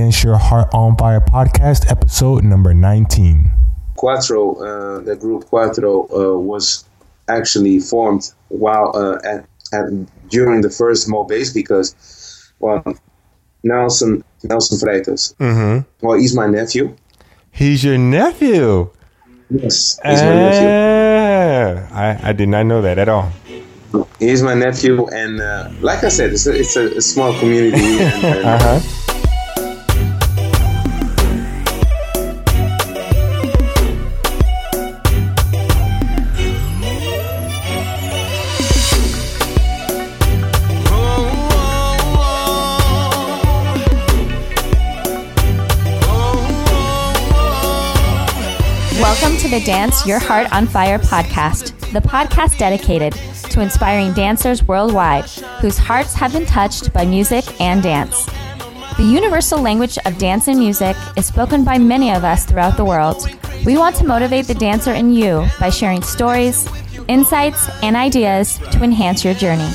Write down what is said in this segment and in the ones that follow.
Dance Your Heart on Fire podcast, episode number 19. Quattro, uh, the group Quattro, uh, was actually formed while uh, at, at, during the first Mobase because, well, Nelson Nelson Freitas, Mm-hmm. well, he's my nephew. He's your nephew. Yes, he's my nephew. Ah, I, I did not know that at all. He's my nephew, and uh, like I said, it's a, it's a, a small community. and, and, Uh-huh. Dance Your Heart on Fire podcast, the podcast dedicated to inspiring dancers worldwide whose hearts have been touched by music and dance. The universal language of dance and music is spoken by many of us throughout the world. We want to motivate the dancer in you by sharing stories, insights, and ideas to enhance your journey.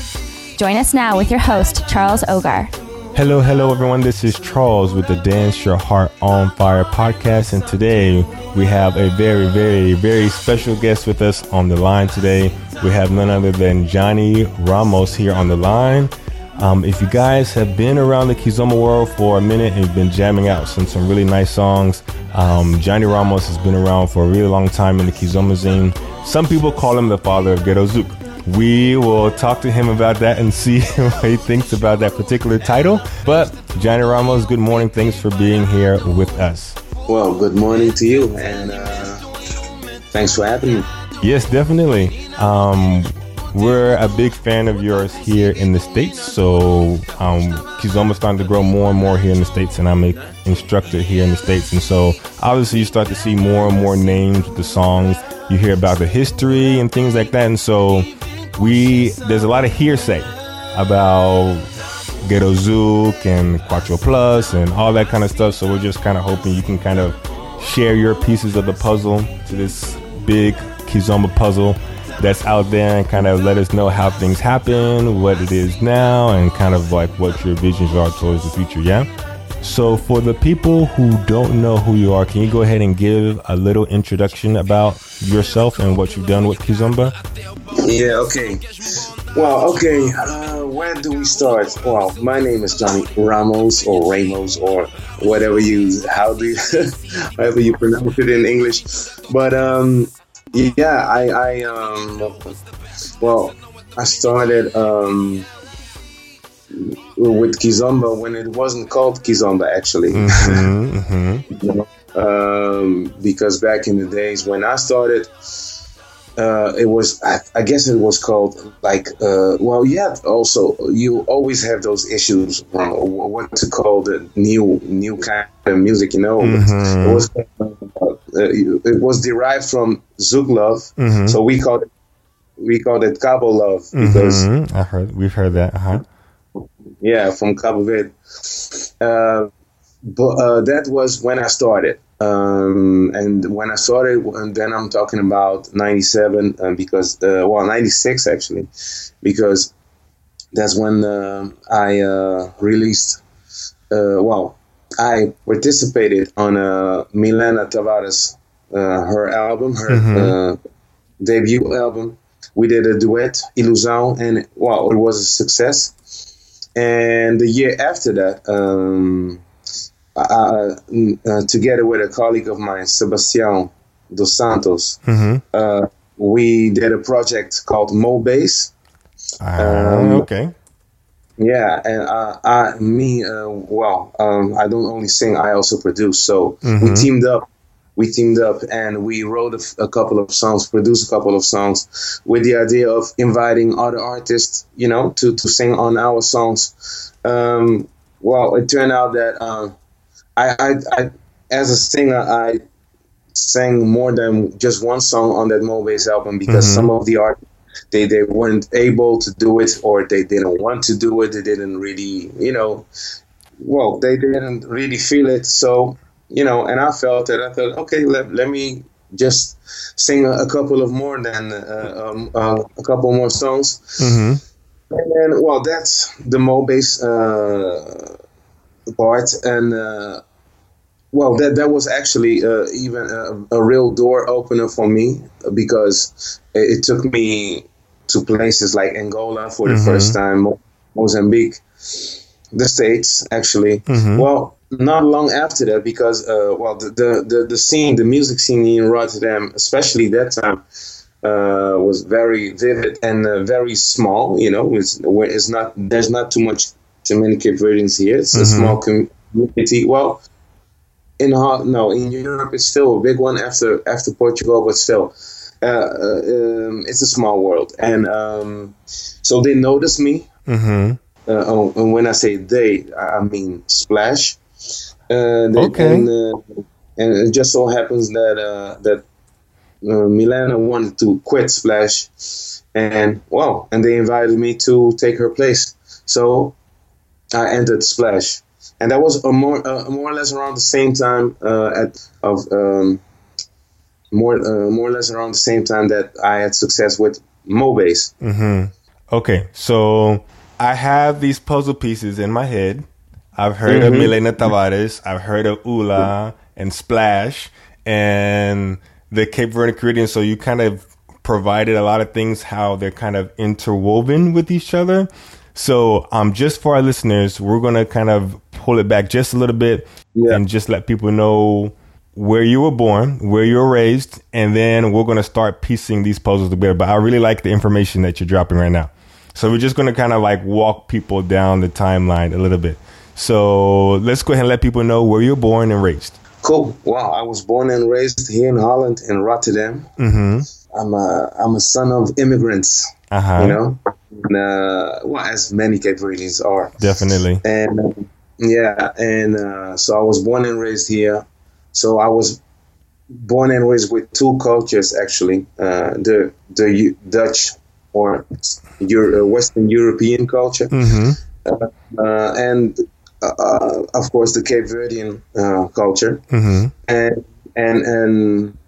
Join us now with your host, Charles Ogar. Hello, hello, everyone. This is Charles with the Dance Your Heart on Fire podcast. And today we have a very, very, very special guest with us on the line today. We have none other than Johnny Ramos here on the line. Um, if you guys have been around the Kizomba world for a minute and you've been jamming out some, some really nice songs, um, Johnny Ramos has been around for a really long time in the Kizomba scene. Some people call him the father of Ghetto Zouk. We will talk to him about that and see what he thinks about that particular title. But Johnny Ramos, good morning. Thanks for being here with us. well, good morning to you, and uh, thanks for having me. Yes, definitely. Um, we're a big fan of yours here in the States. So um, Kizomba starting to grow more and more here in the States, and I'm an instructor here in the States. And so obviously you start to see more and more names with the songs. You hear about the history and things like that. And so we there's a lot of hearsay about Ghetto Zouk and Quattro Plus and all that kind of stuff. So we're just kind of hoping you can kind of share your pieces of the puzzle to this big Kizomba puzzle that's out there and kind of let us know how things happen, what it is now, and kind of like what your visions are towards the future. Yeah. So for the people who don't know who you are, can you go ahead and give a little introduction about yourself and what you've done with Kizomba? Yeah, okay. Well, okay, uh, where do we start? Well, my name is Johnny Ramos or Ramos or whatever you, how do you, however you pronounce it in English. But um, yeah, I, I um, well, I started um, with Kizomba when it wasn't called Kizomba actually. Mm-hmm, mm-hmm. you know, um, because back in the days when I started, uh, it was I, I guess it was called like uh, well yeah also you always have those issues uh, what to call the new new kind of music you know Mhm. it was uh, it was derived from Zouk love Mhm. so we called it we called it Cabo love because Mhm. I heard we've heard that. Uh-huh. yeah, from Cabo Verde. Uh, but uh, that was when I started. Um, and when I started, and then I'm talking about 97, um, because, uh, well, 96 actually, because that's when uh, I uh, released, uh, well, I participated on uh, Milena Tavares, uh, her album, her uh, debut album. We did a duet, Ilusão, and well, it was a success. And the year after that, um, uh, uh, together with a colleague of mine, Sebastião dos Santos, Mhm. uh, we did a project called Mobase. Ah, Um, okay. Yeah, and uh, I, me, uh, well, um, I don't only sing; I also produce. So we Mhm. teamed up. We teamed up and we wrote a, f- a couple of songs, produced a couple of songs, with the idea of inviting other artists, you know, to to sing on our songs. Um, well, it turned out that uh, I, I, I, as a singer, I sang more than just one song on that Mobase album because Mhm. some of the art they, they weren't able to do it or they didn't want to do it they didn't really you know well they didn't really feel it so you know and i felt that i thought okay let, let me just sing a, a couple of more than uh, um, uh, a couple more songs Mm-hmm. and then well that's the mobase uh, part, and uh, well, that that was actually uh, even a, a, real door opener for me because it, it, took me to places like Angola for mm-hmm. the first time, Mozambique, the States actually. Mm-hmm. Well, not long after that because uh, well the, the, the the scene, the music scene in Rotterdam, especially that time. Uh, was very vivid and uh, very small. You know, it's, it's not there's not too much too many Cape Verdeans here. It's mm-hmm. a small community. Well, in no in Europe it's still a big one after after Portugal, but still. Uh, uh, um, it's a small world, and um, so they noticed me. Mm-hmm. Uh, oh, and when I say they, I mean Splash. Uh, they, okay. And, uh, and, it just so happens that uh, that Milena wanted to quit Splash, and well, and they invited me to take her place. So I entered Splash and that was a more uh, more or less around the same time uh, at of um, more uh, more or less around the same time that I had success with Mobase. Mm-hmm. Okay, so I have these puzzle pieces in my head. I've heard mm-hmm. of Milena Tavares. I've heard of Ula and Splash and the Cape Verde Caribbean. So you kind of provided a lot of things how they're kind of interwoven with each other. So, um, just for our listeners, we're gonna kind of pull it back just a little bit yeah. and just let people know where you were born, where you were raised, and then we're gonna start piecing these puzzles together. But I really like the information that you're dropping right now. So we're just gonna kind of like walk people down the timeline a little bit. So let's go ahead and let people know where you're born and raised. Cool. Wow, I was born and raised here in Holland in Rotterdam. Mm-hmm. I'm a I'm a son of immigrants. Uh-huh. You know, and, uh, well, as many Cape Verdeans are. Definitely. And yeah, and uh, so I was born and raised here. So I was born and raised with two cultures actually, uh, the the U- Dutch or Euro- uh, Western European culture, mm-hmm. Uh, and of course the Cape Verdean culture, mm-hmm. and and and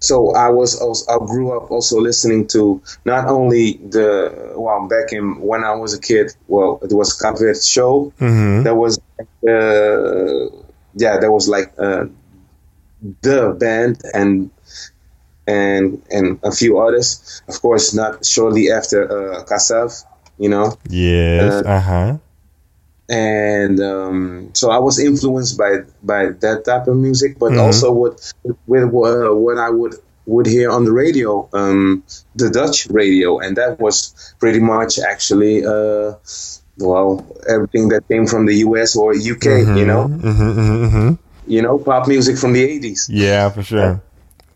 so I was also, I grew up also listening to not only the well back in when I was a kid well it was Cape show. Mm-hmm. there was uh, yeah there was like uh, the band and and and a few others. Of course not shortly after uh, Kassav you know? Yes uh huh and um, so I was influenced by by that type of music, but mm-hmm. also with with uh, what I would would hear on the radio, um, the Dutch radio, and that was pretty much actually. Uh, well, everything that came from the US or UK, mm-hmm. you know, mm-hmm, mm-hmm, mm-hmm, you know, pop music from the '80s. Yeah, for sure.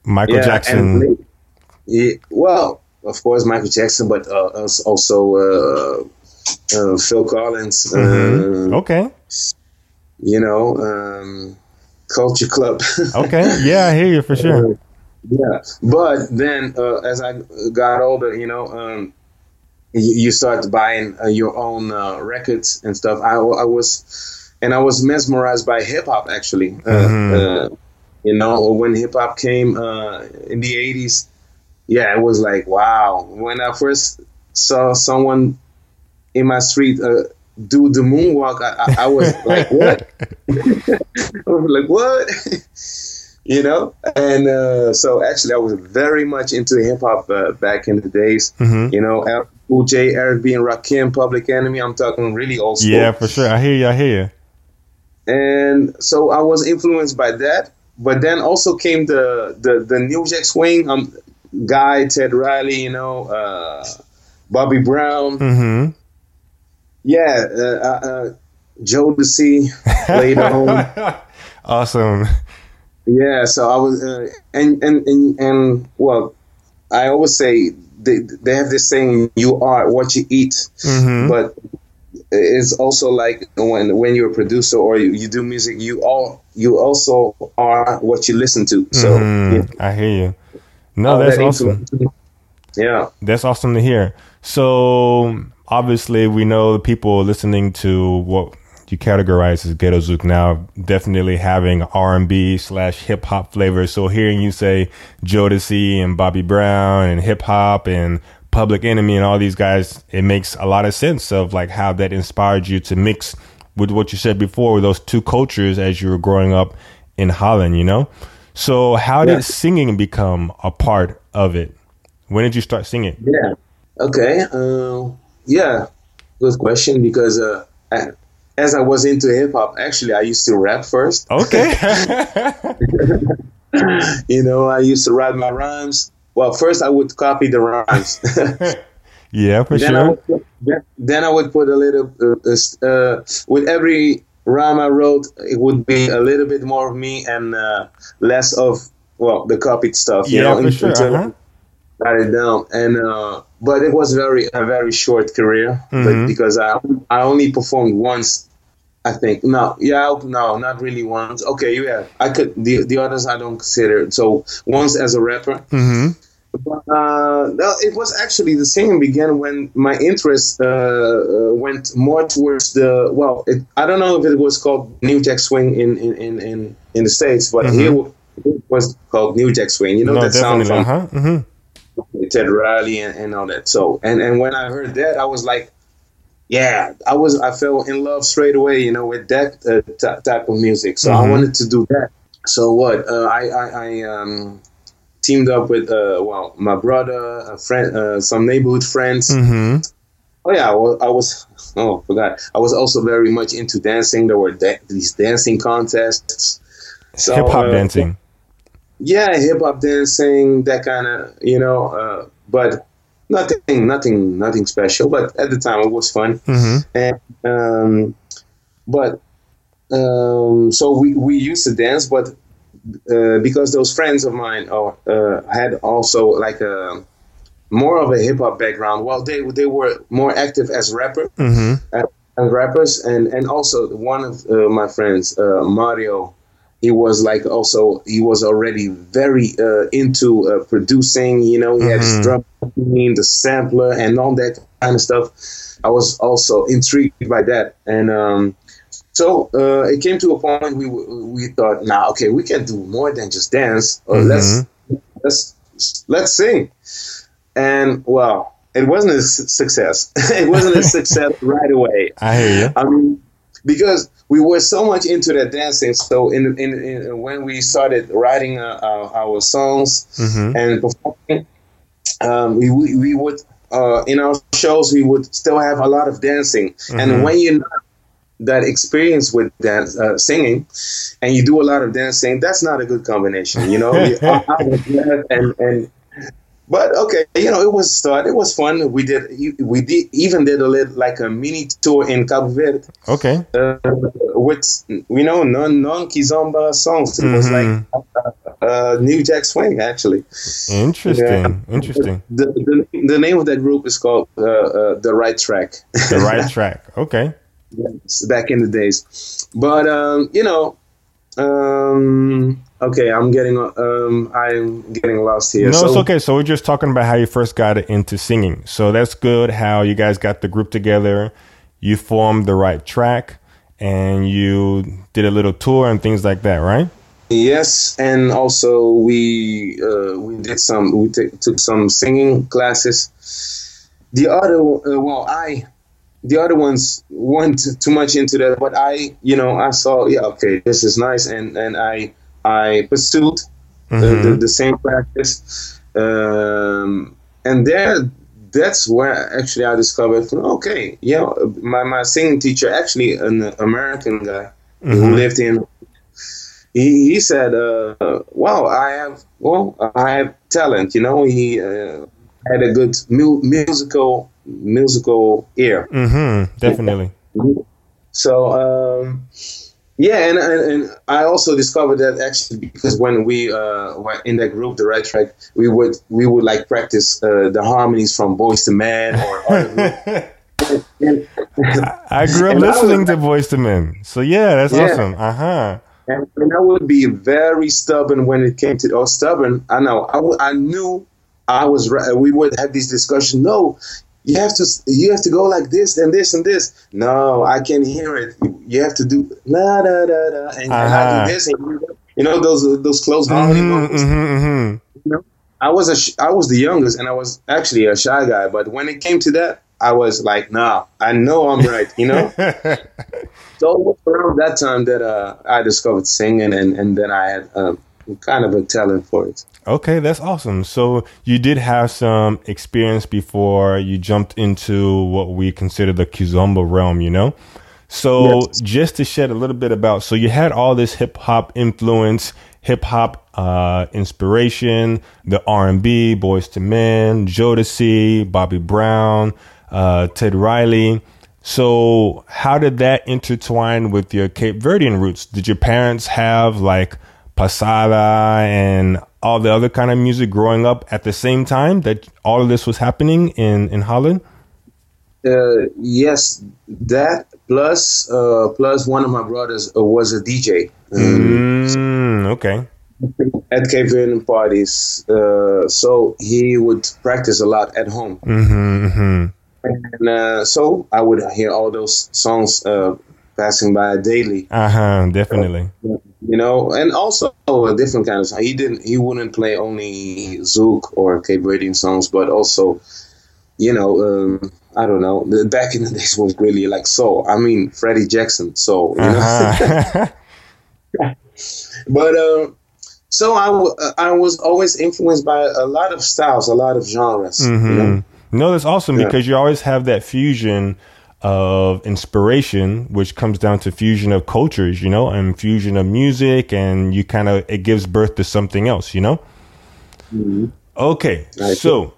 Michael yeah, Jackson. yeah, well, of course, Michael Jackson, but uh, also uh, uh, Phil Collins. Mm-hmm. Uh, okay. You know, um, Culture Club. okay. Yeah, I hear you for sure. Uh, yeah, but then uh, as I got older, you know, um, you, you, start buying uh, your own records and stuff. I, I was, and I was mesmerized by hip hop actually. Mm-hmm. you know, when hip hop came in the '80s, yeah, it was like wow. When I first saw someone in my street uh, do the moonwalk, I, I, I was like, what? I was like, what? you know? And uh, so actually, I was very much into hip hop uh, back in the days. Mm-hmm. You know, Cool J, Eric B, and Rakim, Public Enemy. I'm talking really old school. Yeah, for sure. I hear you. I hear you. And so I was influenced by that. But then also came the the, the New Jack Swing. Um, guy Ted Riley, you know, uh, Bobby Brown. Mm-hmm yeah, uh, uh, uh Jodeci later on. Awesome. Yeah, so I was, uh, and, and and and well, I always say they they have this saying: "You are what you eat," mm-hmm. but it's also like when when you're a producer or you, you do music, you all you also are what you listen to. So mm, yeah. I hear you. No, that's that awesome. Yeah, that's awesome to hear. So obviously we know the people listening to what you categorize as ghetto zouk now definitely having r&b slash hip-hop flavor so hearing you say jodeci and bobby brown and hip-hop and public enemy and all these guys it makes a lot of sense of like how that inspired you to mix with what you said before, with those two cultures as you were growing up in Holland, you know? So how did singing become a part of it? When did you start singing? Yeah. Okay. Uh, yeah. Good question because uh, as I was into hip hop, actually, I used to rap first. Okay. you know, I used to write my rhymes. Well, first I would copy the rhymes. yeah, for then sure. I would put, then I would put a little uh, uh, with every rhyme I wrote. It would be a little bit more of me and uh, less of well the copied stuff. You yeah, know, for sure. until Uh-huh. Write it down. And uh, but it was very a very short career, Mhm. but because I I only performed once. I think no, yeah, no, not really once. Okay, yeah, I could. The the others I don't consider. So once as a rapper, Mm-hmm. but, uh, no, it was actually the singing began when my interest uh, uh, went more towards the well. It, I don't know if it was called New Jack Swing in in in in, in the states, but Mhm. here it was called New Jack Swing. You know No, that sound from Uh huh. Mm-hmm. Ted Riley and, and all that. So and and when I heard that, I was like, yeah, I was I fell in love straight away. You know, with that uh, t- type of music. So I Mhm. wanted to do that. So what? Uh, I I, I um, teamed up with uh, well my brother, a friend, uh, some neighborhood friends. Mm-hmm. Oh yeah, well, I was oh forgot. I was also very much into dancing. There were da- these dancing contests. So, Hip hop dancing. Yeah, hip hop dancing, that kind of, you know, uh, but nothing, nothing, nothing special. But at the time, it was fun. Mm-hmm. And um, but um, so we we used to dance, but uh, because those friends of mine oh, uh, had also like a more of a hip hop background. Well, they they were more active as rapper Mm-hmm. and rappers, and and also one of uh, my friends, uh, Mario, he was like also he was already very uh, into uh, producing. You know, he had his drum machine, the sampler, and all that kind of stuff. I was also intrigued by that, and um, so uh, it came to a point we we thought, now okay, we can do more than just dance. Or Let's let's let's sing. And well, it wasn't a su- success. it wasn't a success right away. I hear you. I mean, because we were so much into that dancing. So in, in, in when we started writing uh, our, our songs Mm-hmm. and performing, um, we, we we would uh, in our shows we would still have a lot of dancing. Mhm. And when you're not that experience with dance, uh, singing, and you do a lot of dancing, that's not a good combination. You know, You- I- I was glad and and. But okay, you know, it was a start. It was fun. We did, we did even did a little like a mini tour in Cabo Verde Okay. uh, with you know non non kizomba songs. It was like Mhm. uh, uh, New Jack Swing actually. Interesting. Interesting. The, the the name of that group is called uh, uh, the Right Track. The right track. Okay. Yes, back in the days. But um, you know, um, okay, I'm getting um, I'm getting lost here. No, so, it's okay. So we're just talking about how you first got into singing. So that's good. How you guys got the group together, you formed the right track, and you did a little tour and things like that, right? Yes, and also we uh, we did some we t- took some singing classes. The other uh, well, I the other ones weren't too much into that, but I you know I saw yeah okay this is nice and and I I pursued the, the, Mhm. the same practice, um, and there that's where actually I discovered okay yeah my my singing teacher actually an American guy who Mhm. lived in he, he said, uh, "Well, I have well, I have talent. You know, he uh, had a good mu- musical musical ear. Mm-hmm. Definitely. So um, yeah, and, and and I also discovered that actually because when we uh, were in that group, the right track, we would we would like practice uh, the harmonies from Boyz II Men or other. And- I grew up And I was- listening to Boyz II Men. So yeah, that's Yeah. awesome. Uh huh. And, and I would be very stubborn when it came to oh stubborn. I know I, w- I knew I was right. We would have these discussions. No, you have to you have to go like this and this and this. No, I can hear it. You have to do la da da da, and, and I Uh-huh. do this. And you know- those those close harmony Mm-hmm, vocals. mm-hmm, I was a sh- I was the youngest, and I was actually a shy guy. But when it came to that, I was like, nah, I know I'm right, you know. so around that time that uh, I discovered singing, and and then I had um, kind of a talent for it. Okay, that's awesome. So you did have some experience before you jumped into what we consider the kizomba realm, you know. So yes. just to shed a little bit about, so you had all this hip hop influence, hip hop uh, inspiration, the R and B, Boyz II Men, Jodeci, Bobby Brown, uh, Teddy Riley. So how did that intertwine with your Cape Verdean roots? Did your parents have like Passada and all the other kind of music growing up at the same time that all of this was happening in in Holland? Uh, yes, that plus uh, plus one of my brothers uh, was a DJ. Um, mm, okay. At Cape Verdean parties, uh, so he would practice a lot at home. Mm-hmm, mm-hmm. And uh, so I would hear all those songs uh, passing by daily. Uh huh. Definitely. You know, and also a different kind of song. He didn't. He wouldn't play only Zouk or Cape Verdean songs, but also, you know, um, I don't know. Back in the days was really like soul. I mean, Freddie Jackson soul. You uh-huh. know. but uh, so I, w- I was always influenced by a lot of styles, a lot of genres. Mm-hmm. You know? No, that's awesome yeah. because you always have that fusion of inspiration, which comes down to fusion of cultures, you know, and fusion of music, and you kind of it gives birth to something else, you know. Mm-hmm. Okay, so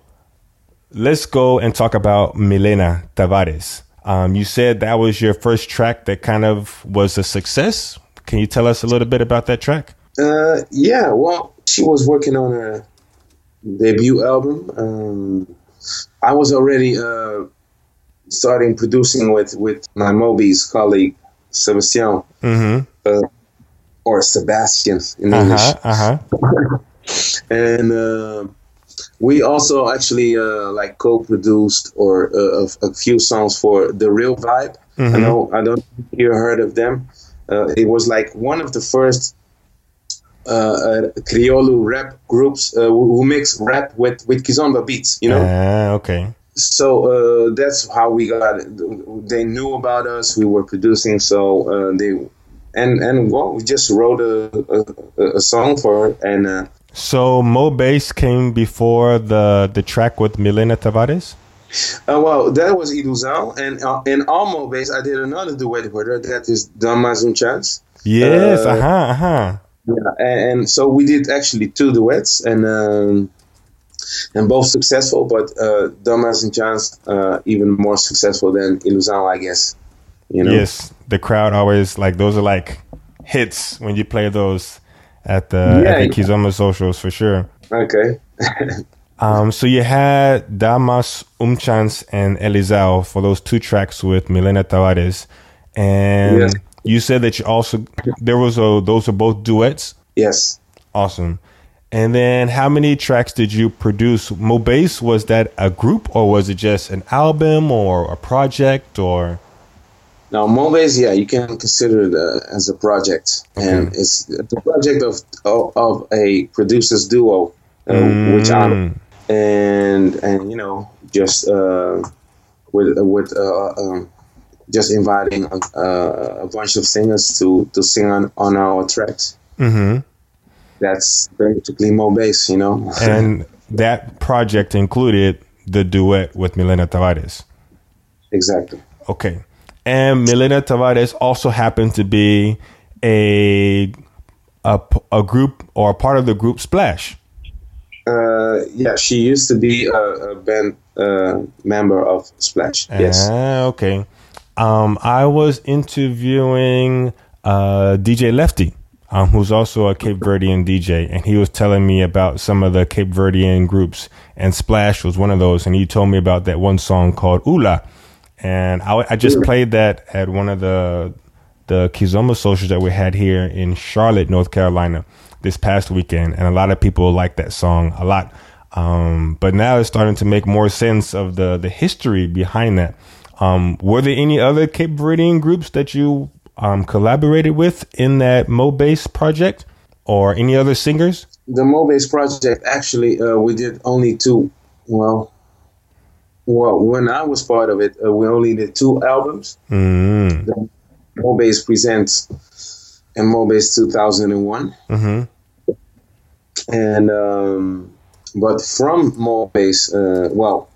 let's go and talk about Milena Tavares. Um, you said that was your first track that kind of was a success. Can you tell us a little bit about that track? Uh, yeah, well, she was working on her debut album. Um, I was already uh, starting producing with with my Moby's colleague Sebastian, mm-hmm. uh, or Sebastian in uh-huh, English. Uh-huh. and uh, we also actually uh, like co-produced or uh, a, a, few songs for the Real Vibe. Mm-hmm. I know I don't know if you heard of them. Uh, it was like one of the first uh, Criollo rap groups who mix rap with with kizomba beats. You know. Ah, okay so uh, that's how we got it. They knew about us. We were producing, so uh, they and and well, we just wrote a, a, a song for her. And uh, so Mobase came before the the track with Milena Tavares. Uh, well, that was Ilusão, and uh, in Mobase, I did another duet with her. That is Damas um Chance. Yes, uh huh, uh huh. Yeah, and, and, so we did actually two duets, and. Um, and both successful, but uh, Damas and Chance uh, even more successful than Ilusão, I guess. You know? Yes, the crowd always like those are like hits when you play those at the, yeah, at the Kizomba socials for sure. Okay. um, so you had Damas, Umchans and Ilusão for those two tracks with Milena Tavares, and yes. you said that you also there was a those are both duets. Yes. Awesome. And then how many tracks did you produce? Mobase, was that a group or was it just an album or a project or? Now, Mobase, yeah, you can consider it uh, as a project. Okay. And it's the project of, of, of a producer's duo, uh, mm. which I'm, and, and, you know, just uh, with, with uh, um, just inviting a, a, bunch of singers to, to sing on, on our tracks. Mm-hmm that's basically Mobase, you know. and that project included the duet with Milena Tavares. Exactly. Okay. And Milena Tavares also happened to be a a, a group or a part of the group Splash. Uh, yeah, she used to be a, a band uh, member of Splash. Yes. Ah, okay. Um, I was interviewing uh, DJ Lefty um, who's also a Cape Verdean DJ, and he was telling me about some of the Cape Verdean groups, and Splash was one of those. And he told me about that one song called Ula, and I, I just played that at one of the the Kizomba socials that we had here in Charlotte, North Carolina, this past weekend, and a lot of people like that song a lot. Um, but now it's starting to make more sense of the the history behind that. Um, were there any other Cape Verdean groups that you um, collaborated with in that Mobase project or any other singers? The Mobase project, actually, uh, we did only two. Well, well, when I was part of it, uh, we only did two albums. Mm. The Mobase Presents and Mobase 2001. Mm-hmm. And, um, but from Mobase, uh, well,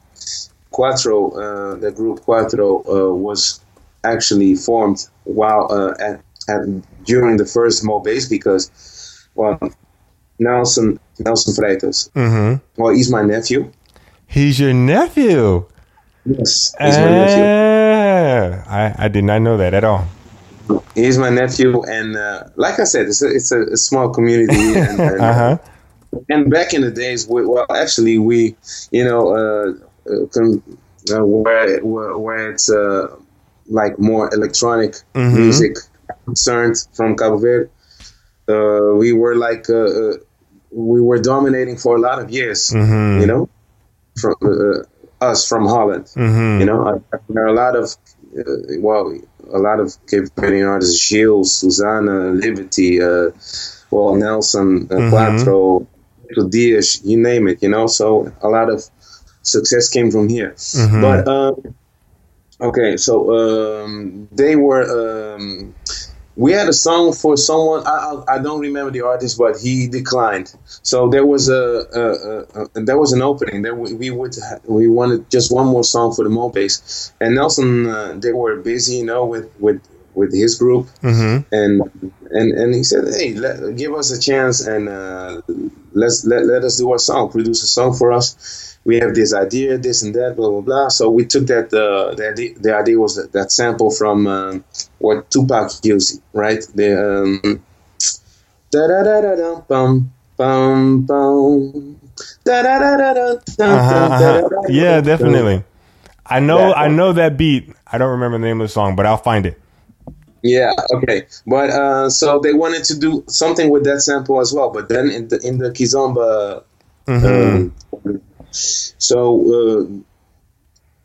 Quattro, uh, the group Quattro uh, was actually formed while uh, at, at, during the first Mobase because, well, Nelson Nelson Freitas, Mm-hmm. well, he's my nephew. He's your nephew. Yes, he's my nephew. Ah, I, I did not know that at all. He's my nephew, and uh, like I said, it's a, it's a, a small community. And, and, Uh huh. and back in the days, we, well, actually, we, you know, uh, uh, uh, where, where where it's uh, like more electronic Mhm. music concerned from Cabo Verde, uh, we were like uh, uh, we were dominating for a lot of years. Mhm. You know, from uh, us from Holland. Mm-hmm. You know, there are a lot of, uh, well, a lot of Cape Verdean artists, Gilles, Susana, Liberty, uh, well, Nelson, uh. Quattro, Diaz, you name it, you know, so a lot of success came from here. Mhm. But, um, okay, so um, they were, um, we had a song for someone, I, I, I don't remember the artist, but he declined. So there was a, a, a, a there was an opening. There we, we would ha- we wanted just one more song for the Mobase, and Nelson uh, they were busy, you know, with with with his group, Mm-hmm. and and and he said, hey, let, give us a chance and uh, let's let, let us do a song, produce a song for us. We have this idea, this and that, blah blah blah. So we took that uh, the idea, the idea was that, that sample from um, what Tupac used, right? The um, da da da da dum bum bum bum da da da da da uh-huh. Yeah, definitely. I know I know that beat. I don't remember the name of the song, but I'll find it. Yeah, okay, but uh, so they wanted to do something with that sample as well, but then in the in the Kizomba, Mhm. um, so uh,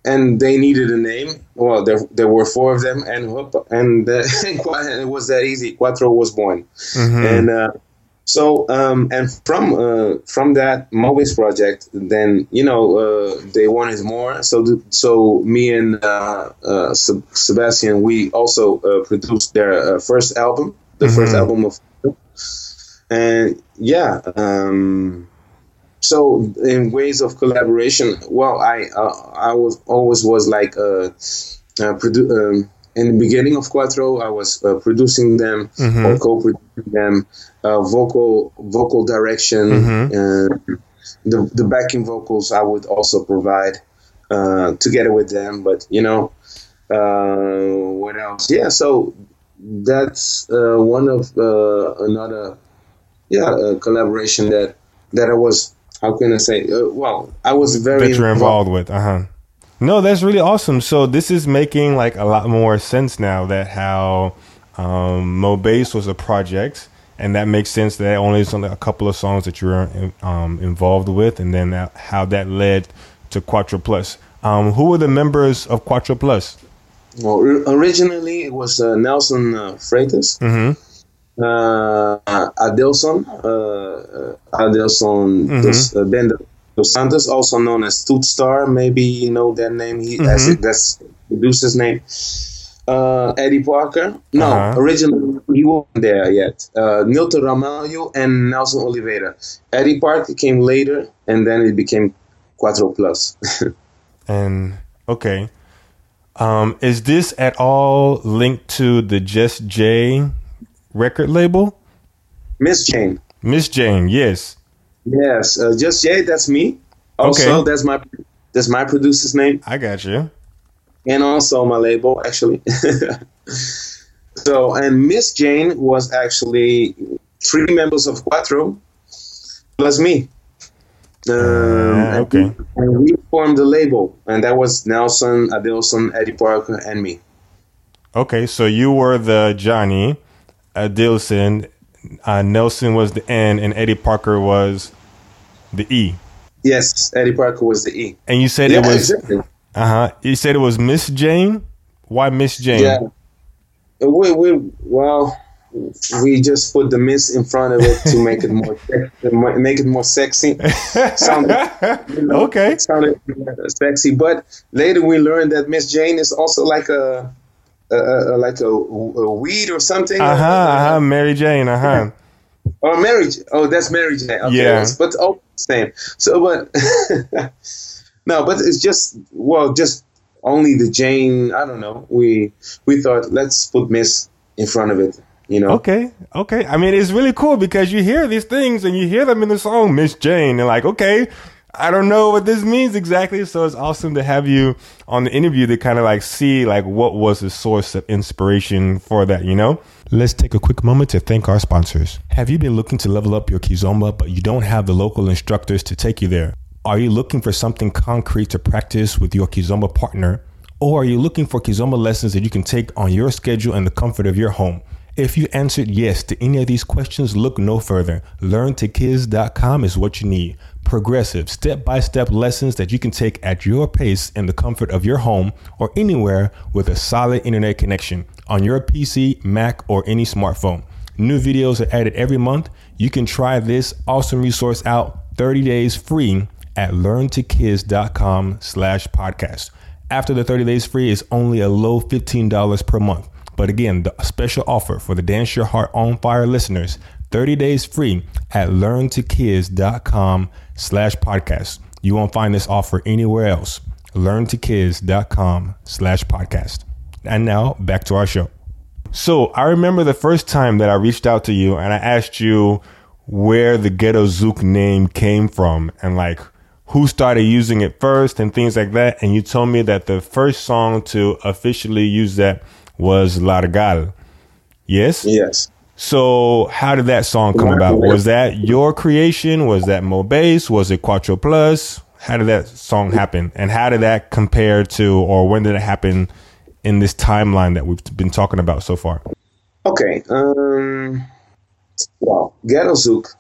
and they needed a name. Well, there there were four of them, and whoop, and, uh, it was that easy. Quattro was born, Mhm. and uh, so um, and from uh, from that Mobase project, then you know uh, they wanted more. So th- so me and uh, uh, Seb- Sebastian, we also uh, produced their uh, first album, the first Mhm. album of, and yeah. Um, so in ways of collaboration, well, I uh, I was always was like uh, uh, produ- um, in the beginning of Quattro, I was uh, producing them Mhm. or co-producing them, uh, vocal vocal direction, Mhm. uh, the the backing vocals I would also provide uh, together with them. But you know, uh, what else? Yeah, so that's uh, one of uh, another yeah uh, collaboration that that I was how can I say uh, well I was very that you're involved with. Uh huh. No, that's really awesome. So this is making like a lot more sense now that how um, Mobase was a project, and that makes sense that only is only a couple of songs that you're um, involved with, and then that, how that led to Quattro Plus. Um, who were the members of Quattro Plus? Well, originally it was uh, Nelson uh, Freitas, Mm-hmm. uh, Adilson, uh, uh, Adilson Mhm. dos, uh, Ben dos Santos, also known as Toot Star. Maybe you know that name. He that's, Mhm. that's the producer's name. Uh, Eddie Parker. No, Uh-huh. originally he wasn't there yet. Uh, Nilton Ramalho and Nelson Oliveira. Eddie Parker came later, and then it became Quattro Plus. And okay, um, is this at all linked to the Just J record label? Miss Jane. Miss Jane, yes. Yes, uh, just Jay. That's me. Also, Okay. that's my that's my producer's name, I got you. and also my label actually. so, and Miss Jane was actually three members of Quattro plus me. Um, and okay. we- And we formed the label, and that was Nelson, Adilson, Eddie Parker, and me. Okay, so you were the Johnny, Adilson, uh, Nelson was the N, and Eddie Parker was the E. Yes, Eddie Parker was the E. And you said Yeah, it was exactly. uh huh. You said it was Miss Jane. Why Miss Jane? Yeah. We, we, well, we just put the miss in front of it to make it more make it more sexy. sounded, you know, okay, sounded sexy. But later we learned that Miss Jane is also like a, a, a like a, a, weed or something. Uh huh. Uh-huh, Mary Jane. Uh huh. Oh, Mary. Oh, that's Mary Jane. Okay. Yeah. But all same. So, but no, but it's just well, just only the Jane. I don't know. We we thought let's put Miss in front of it you know. Okay, okay. I mean, it's really cool because you hear these things and you hear them in the song Miss Jane, and like, okay, I don't know what this means exactly. So it's awesome to have you on the interview to kind of like see like what was the source of inspiration for that, you know? Let's take a quick moment to thank our sponsors. Have you been looking to level up your Kizomba, but you don't have the local instructors to take you there? Are you looking for something concrete to practice with your Kizomba partner? Or are you looking for Kizomba lessons that you can take on your schedule and the comfort of your home? If you answered yes to any of these questions, look no further. LearnToKiz.com is what you need. Progressive, step by step lessons that you can take at your pace in the comfort of your home or anywhere with a solid internet connection on your PC, Mac, or any smartphone. New videos are added every month. You can try this awesome resource out 30 days free at learntokiz.com slash podcast. After the 30 days free is only a low $15 per month. But again, the special offer for the Dance Your Heart on Fire listeners, 30 days free at learntokiz.com slash podcast. You won't find this offer anywhere else. learntokiz.com slash podcast. And now back to our show. So I remember the first time that I reached out to you and I asked you where the Ghetto Zouk name came from and like who started using it first and things like that. And you told me that the first song to officially use that was Largal. Yes? Yes. So how did that song come about? Was that your creation? Was that Mobase? Was it Quattro Plus? How did that song happen? And how did that compare to, or when did it happen in this timeline that we've been talking about so far? Okay. Um, well, Ghetto Zouk,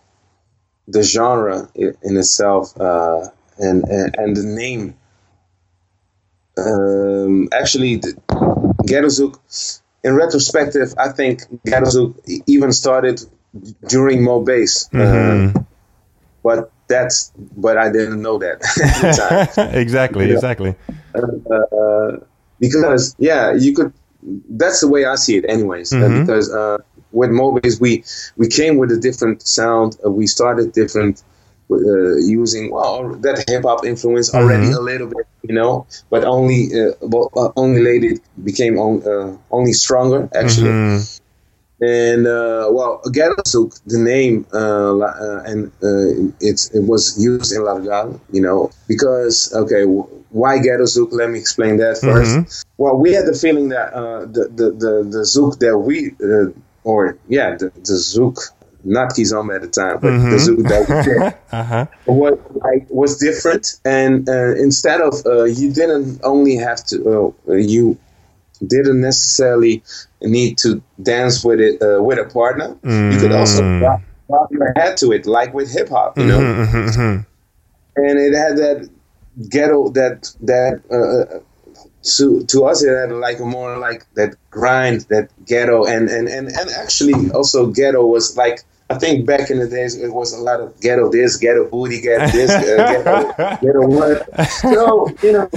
the genre in itself, uh, and, and, and the name, um, actually, the, Ghetto Zouk, in retrospective, I think Zouk even started during Mobase. Mm-hmm. Uh, but that's, but I didn't know that. exactly, yeah. exactly. Uh, because yeah, you could. That's the way I see it, anyways. Mm-hmm. because uh, with Mobase, we we came with a different sound. Uh, we started different uh, using well that hip hop influence already mm-hmm. a little bit, you know, but only uh, well, uh, only later became on, uh, only stronger actually. Mm-hmm. And uh, well, Ghetto Zouk, the name, uh, and it it was used in Largal, you know, because okay, why Ghetto Zouk? Let me explain that 1st mm-hmm. Well, we had the feeling that the, the the the Zouk that we or yeah, the, the Zouk not Kizomba at the time, but mm-hmm. the Zouk that we did, uh-huh. was like was different. And uh, instead of uh, you didn't only have to uh, you didn't necessarily need to dance with it uh, with a partner. Mm-hmm. You could also drop, mm. your head to it, like with hip hop, you know. Mm-hmm, mm-hmm, mm-hmm, and it had that ghetto that that. Uh, uh, to to us it had like a more like that grind that ghetto and and and, and actually also ghetto was like I think back in the days it was a lot of ghetto this, ghetto booty, ghetto this, uh, ghetto, ghetto what. So you know,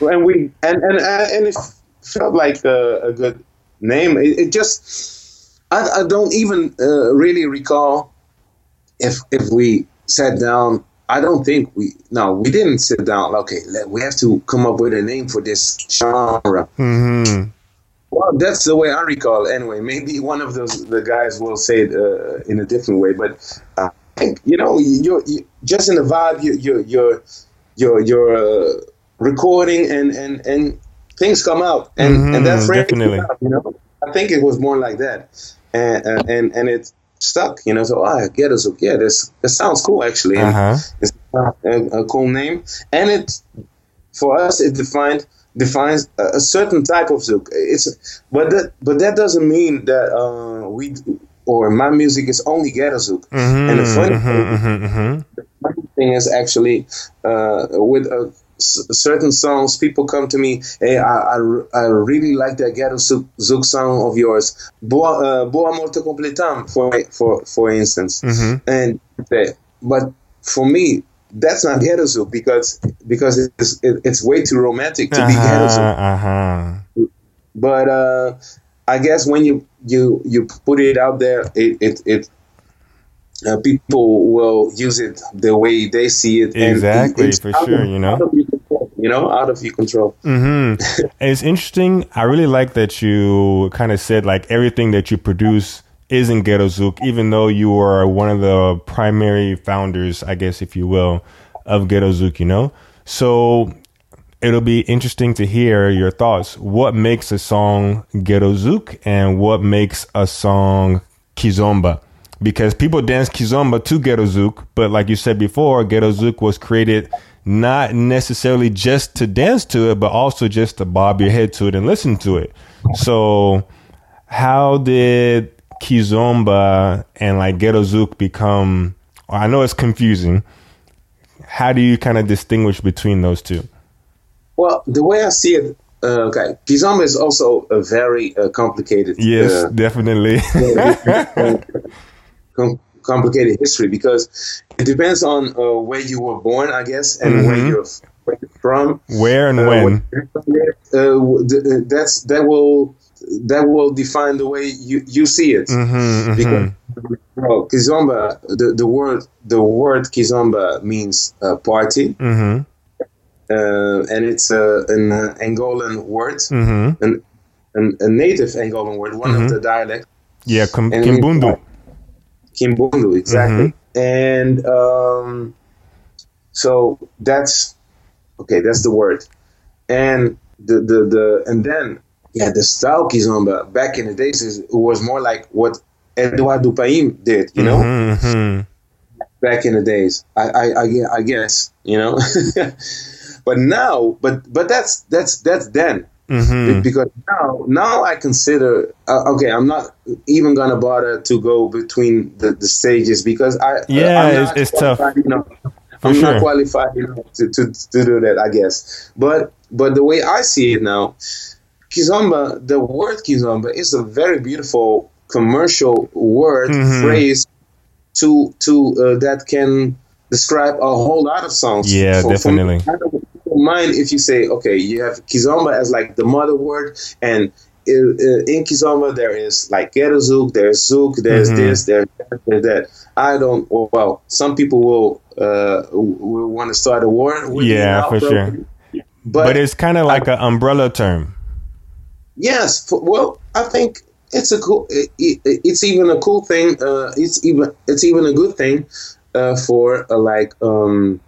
and we and and uh, and it felt like a, a good name. It, it just I, I, don't even uh, really recall if if we sat down. I don't think we no we didn't sit down. Okay, we have to come up with a name for this genre. Mm-hmm. Well, that's the way I recall. Anyway, maybe one of those the guys will say it uh, in a different way, but uh, I think you know you're, you're, just in the vibe. You, you're you're you're you're uh, recording and and and things come out, and mm-hmm, and that frame definitely. Out, you know, I think it was more like that, and and and it stuck. You know, so I ah, get us. Yeah, this this sounds cool actually. Uh-huh. It's a, a cool name, and it for us it defined defines a, certain type of zouk. It's but that but that doesn't mean that uh, we or my music is only ghetto zouk. Mm-hmm, and the funny, mm-hmm, thing, mm-hmm, mm-hmm. the funny thing is actually uh, with a s- certain songs, people come to me, hey, I, I, I really like that ghetto zouk, zouk song of yours, Boa, uh, Boa Morte Completam, for for for instance, Mhm. and but for me. That's not ghetto zouk because because it's it, it's way too romantic to be ghetto zouk. Uh huh. But uh, I guess when you you you put it out there, it it, it uh, people will use it the way they see it. and Exactly, it's for sure, of- you know? out of your control, you know, out of your control. hmm it's interesting. I really like that you kind of said like everything that you produce isn't Ghetto Zouk, even though you are one of the primary founders, I guess, if you will, of Ghetto Zouk, you know? So it'll be interesting to hear your thoughts. What makes a song Ghetto Zouk and what makes a song Kizomba? Because people dance Kizomba to Ghetto Zouk, but like you said before, Ghetto Zouk was created not necessarily just to dance to it, but also just to bob your head to it and listen to it. So, how did Kizomba and like Ghetto Zouk become? I know it's confusing. How do you kind of distinguish between those two? Well, the way I see it, uh, okay, Kizomba is also a very uh, complicated. Yes, uh, definitely. com- complicated history because it depends on uh, where you were born, I guess, and where Mhm. you're where you're from. Where and Uh, when? uh, th- th- that's that will that will define the way you, you see it. Mm-hmm, Because well, Kizomba, the, the word the word Kizomba means uh, party, hmm uh, and it's uh, an uh, Angolan word, hmm an, an, a native Angolan word, one of the dialects. Yeah, And Kimbundu. Kimbundu, exactly. And um, so that's okay. That's the word. And the the the and then yeah, the style kizomba back in the days is, it was more like what Eduardo Paim did. You know, hmm back in the days. I I, I, I guess you know. but now, but but that's that's that's then. hmm because now now I consider uh, okay I'm not even gonna bother to go between the, the stages because I uh, Yeah, I'm it's- not it's tough. qualified, you know, I'm sure. not qualified you know, to, to, to do that I guess but but the way I see it now kizomba the word kizomba is a very beautiful commercial word Mhm. phrase to to uh, that can describe a whole lot of songs Yeah, definitely. I don't mind if you say okay you have kizomba as like the mother word and in, in kizomba there is like ghetto zouk there's zouk there's Mhm. this there's that, there's that i don't well some people will uh will want to start a war with Yeah, for sure. But, but, it's kind of like an umbrella term. Yes well i think it's a cool it, it, it's even a cool thing uh it's even it's even a good thing uh for uh, like um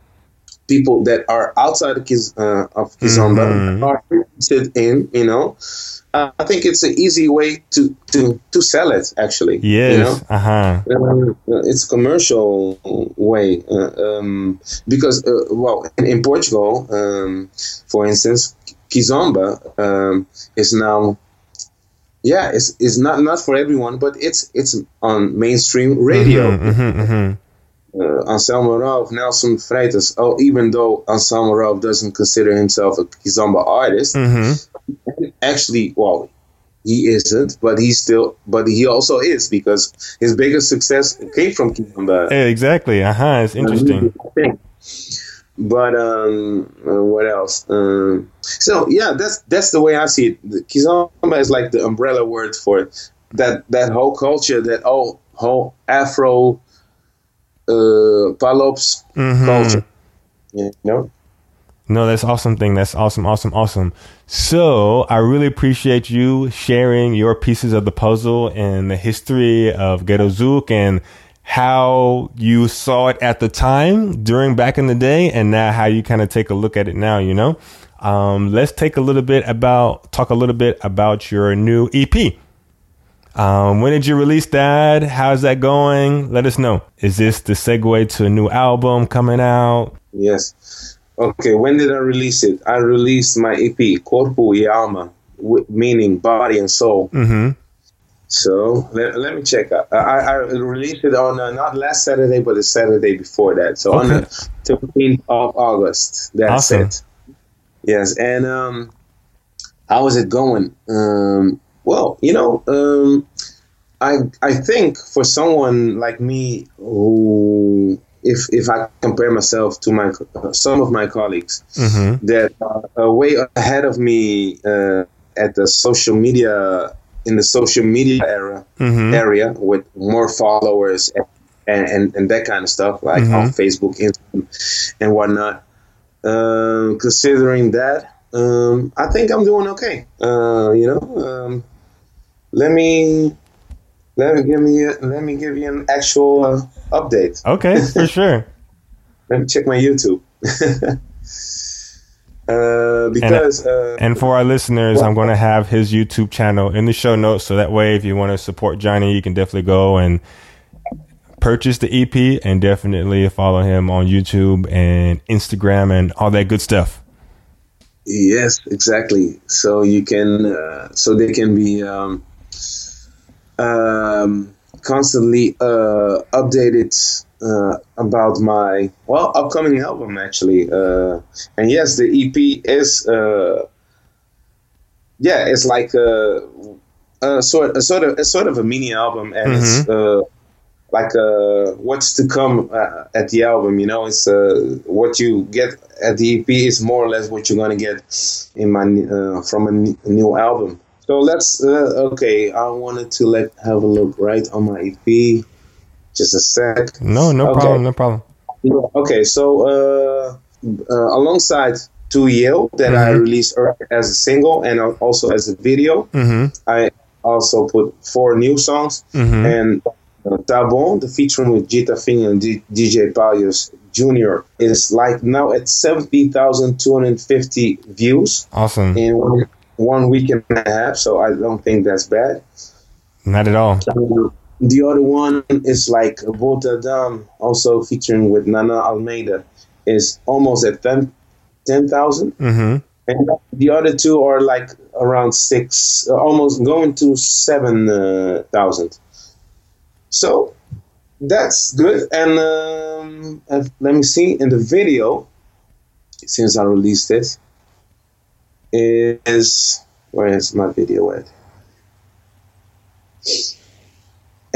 people that are outside of Kiz, uh, of Kizomba Mhm. are interested in you know uh, i think it's an easy way to to to sell it actually Yes. you know Uh huh. um, it's a commercial way uh, um, because uh, well in, in Portugal um, for instance Kizomba um, is now yeah it's, it's not not for everyone but it's it's on mainstream radio hmm hmm uh, Anselmo Ralph, Nelson Freitas oh even though Anselmo Ralph doesn't consider himself a Kizomba artist hmm actually well he isn't but he still but he also is because his biggest success came from Kizomba Exactly. Uh huh. It's interesting. But um, uh, what else? Um, so yeah, that's that's the way I see it. The Kizomba is like the umbrella word for that that whole culture, that whole whole Afro uh, Palops Mhm. culture. You know. No, that's awesome thing. That's awesome, awesome, awesome. So I really appreciate you sharing your pieces of the puzzle and the history of Ghetto Zouk and how you saw it at the time during back in the day and now how you kind of take a look at it now, you know? Um, let's take a little bit about, talk a little bit about your new EP. Um, when did you release that? How's that going? Let us know. Is this the segue to a new album coming out? Yes. Okay. When did I release it? I released my EP, Corpo y Alma, meaning body and soul. Mm-hmm. So let, let me check. I, I, I released it on uh, not last Saturday, but the Saturday before that. So on the 15th of August. That's Awesome. it. Yes, and um, how is it going? Um, well, you know, um, I I think for someone like me who if if I compare myself to my uh, some of my colleagues Mm-hmm. that are way ahead of me uh, at the social media in the social media era Mm-hmm. area with more followers and, and, and that kind of stuff like Mhm. on Facebook Instagram, and whatnot. Um, considering that, um, I think I'm doing okay. Uh, you know, um, let me let me give me a, let me give you an actual uh, update. Okay, for sure. Let me check my YouTube. uh, because uh, And for our listeners, I'm going to have his YouTube channel in the show notes. So that way, if you want to support Johnny, you can definitely go and purchase the EP and definitely follow him on YouTube and Instagram and all that good stuff. Yes, exactly. So you can, uh, so they can be um, um, constantly uh, updated uh, about my well upcoming album actually. Uh, and yes, the EP is uh, yeah, it's like a, a sort a sort of a sort of a mini album, and it's uh, like uh, what's to come uh, at the album. You know, it's uh, what you get at the EP is more or less what you're gonna get in my uh, from a n- new album. So let's uh, okay. I wanted to let have a look right on my EP. Just a sec. No, no Okay. problem, no problem. Okay, so uh, uh, alongside To Yale that I Mhm. released as a single and also as a video, Mm-hmm. I also put four new songs Mm-hmm. and uh, Tabon, the featuring with Gita Fini and D- DJ Palios Jr. is like now at 70,250 views Awesome. in one, one week and a half, so I don't think that's bad. Not at all. The other one is like Volta Dam, also featuring with Nana Almeida, is almost at 10 10,000. Mm-hmm. and the other two are like around six, uh, almost going to 7,000. so that's good. And um, uh, let me see, in the video, since I released it, is where is my video at?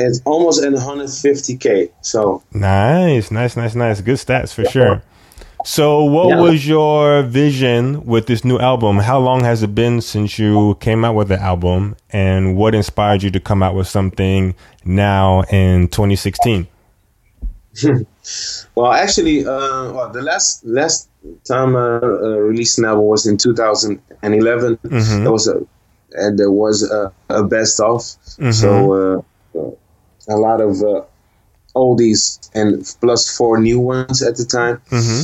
It's almost at 150k. So Nice, nice, nice, nice. Good stats for sure. So, what Yeah. was your vision with this new album? How long has it been since you came out with the album, and what inspired you to come out with something now in 2016? Well, actually, uh, well, the last last time I uh, released an album was in 2011. Mhm. There was a and there was a, a best of. Mhm. So uh, uh, a lot of uh, oldies and plus four new ones at the time. Mm-hmm.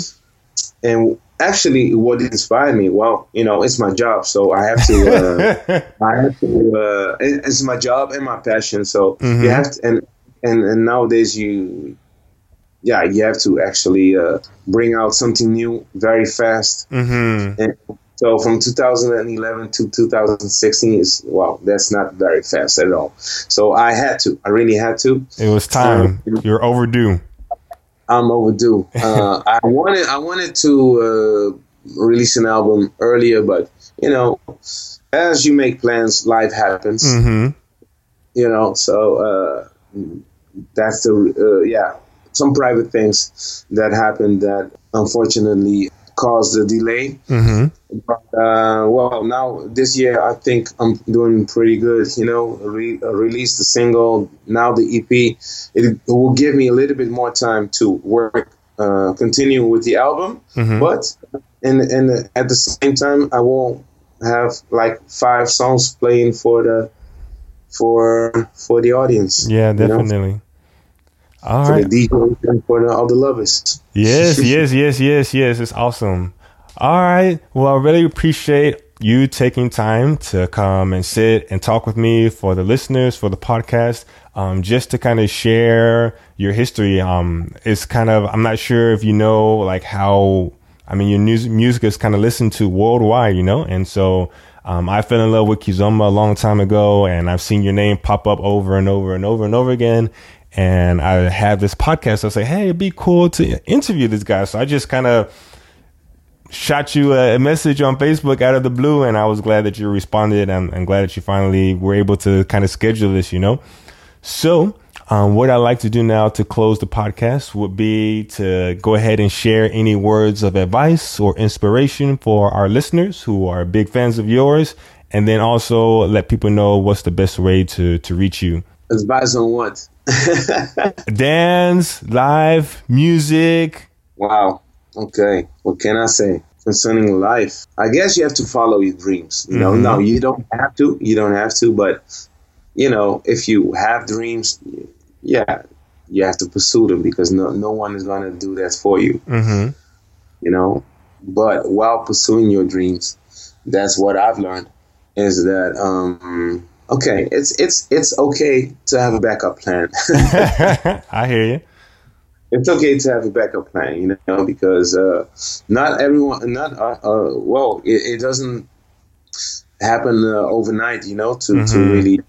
And actually, what inspired me? Well, you know, it's my job, so I have to. Uh, I have to. Uh, it's my job and my passion. So Mhm. you have to, and, and and nowadays you, yeah, you have to actually uh, bring out something new very fast. mm-hmm. And so from 2011 to 2016 is well, that's not very fast at all. So I had to. I really had to. It was time. You're overdue. I'm overdue. Uh, I wanted I wanted to uh, release an album earlier, but you know, as you make plans, life happens. Mm-hmm. You know, so uh, that's the uh, yeah some private things that happened that unfortunately caused the delay. Mm-hmm. But, uh, well, now this year I think I'm doing pretty good. You know, re- uh, released the single, now the EP. It, it will give me a little bit more time to work, uh, continue with the album. Mhm. But and the, at the same time, I will have like five songs playing for the for for the audience. Yeah, you know, definitely. All right. the and for all the lovers. Yes, yes, yes, yes, yes. It's awesome. All right. Well, I really appreciate you taking time to come and sit and talk with me for the listeners for the podcast. Um, just to kind of share your history. Um, it's kind of I'm not sure if you know like how I mean your music music is kind of listened to worldwide, you know, and so. Um, I fell in love with Kizomba a long time ago, and I've seen your name pop up over and over and over and over again. And I have this podcast. I say, hey, it'd be cool to interview this guy. So I just kind of shot you a, message on Facebook out of the blue, and I was glad that you responded. I'm, I'm glad that you finally were able to kind of schedule this, you know. So, um, what I'd like to do now to close the podcast would be to go ahead and share any words of advice or inspiration for our listeners who are big fans of yours, and then also let people know what's the best way to to reach you. Advice on what? Dance, live, music. Wow. Okay. What can I say? Concerning life, I guess you have to follow your dreams. You know, mm-hmm. no, you don't have to. You don't have to, but you know, if you have dreams, yeah, you have to pursue them because no, no one is going to do that for you. Mm-hmm. You know, but while pursuing your dreams, that's what I've learned is that um, okay, it's it's it's okay to have a backup plan. I hear you. It's okay to have a backup plan, you know, because uh, not everyone, not uh, uh, well, it, it, doesn't happen uh, overnight, you know, to, mm-hmm. to really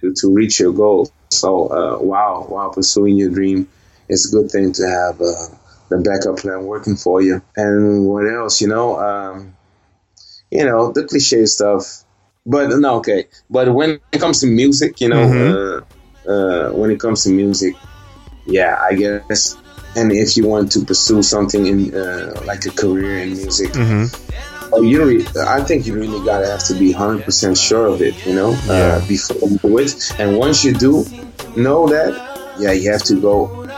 to, to reach your goal. So uh, while while pursuing your dream, it's a good thing to have uh, the backup plan working for you. And what else, you know, um, you know, the cliche stuff but no, okay. But when it comes to music, you know, mm-hmm. uh, uh, when it comes to music, yeah, I guess. And if you want to pursue something in uh, like a career in music, mm-hmm. oh, you really, I think you really gotta have to be hundred percent sure of it, you know, uh, yeah. before you do it. And once you do know that, yeah, you have to go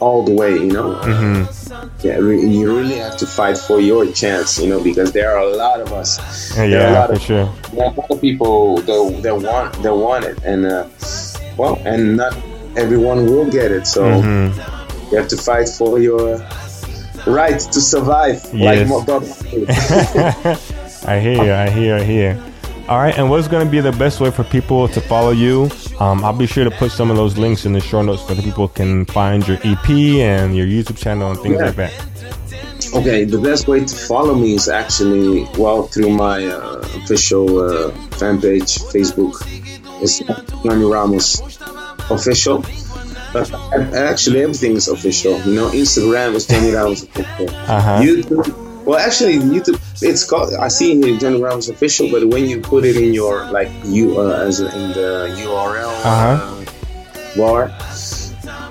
all the way, you know. Mm-hmm yeah, you really have to fight for your chance, you know, because there are a lot of us. Yeah, for of, sure. There are a lot of people that, that want that want it, and uh, well, and not everyone will get it. So mm-hmm. you have to fight for your right to survive. Yes. Like I hear you. I hear. I hear. All right, and what's going to be the best way for people to follow you? Um, I'll be sure to put some of those links in the show notes so that people can find your EP and your YouTube channel and things yeah. like that. Okay, the best way to follow me is actually well through my uh, official uh, fan page, Facebook. It's Johnny Ramos official. But actually, everything is official. You know, Instagram is Johnny Ramos official. Uh-huh. YouTube well, actually, YouTube. It's called. I see here Johnny Ramos official, but when you put it in your like you uh, as in the URL uh-huh. uh, bar,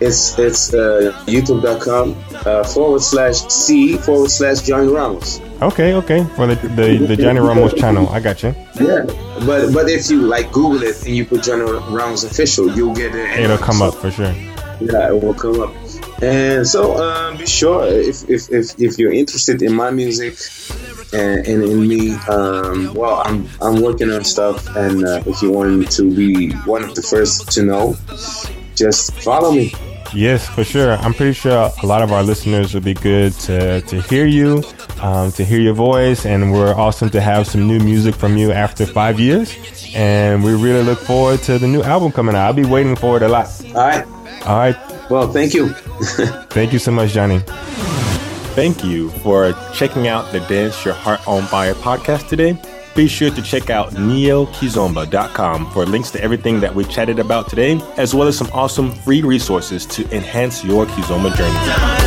it's it's uh, YouTube.com uh, forward slash C forward slash Johnny Ramos. Okay, okay, for the the, the Johnny Ramos channel, I got you. Yeah, but but if you like Google it and you put Johnny Ramos official, you'll get it. It'll come up for sure. Yeah, it will come up. And so um, be sure if, if, if, if, you're interested in my music and, and in me, um, well, I'm, I'm working on stuff. And uh, if you want to be one of the first to know, just follow me. Yes, for sure. I'm pretty sure a lot of our listeners would be good to, to hear you, um, to hear your voice, and we're awesome to have some new music from you after five years. And we really look forward to the new album coming out. I'll be waiting for it a lot. All right. All right. Well, thank you. thank you so much, Johnny. Thank you for checking out the Dance Your Heart on Fire podcast today. Be sure to check out neokizomba.com for links to everything that we chatted about today, as well as some awesome free resources to enhance your Kizomba journey.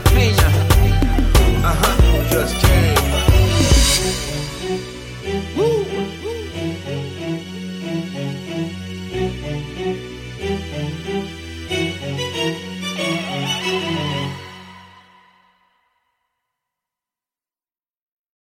Peña.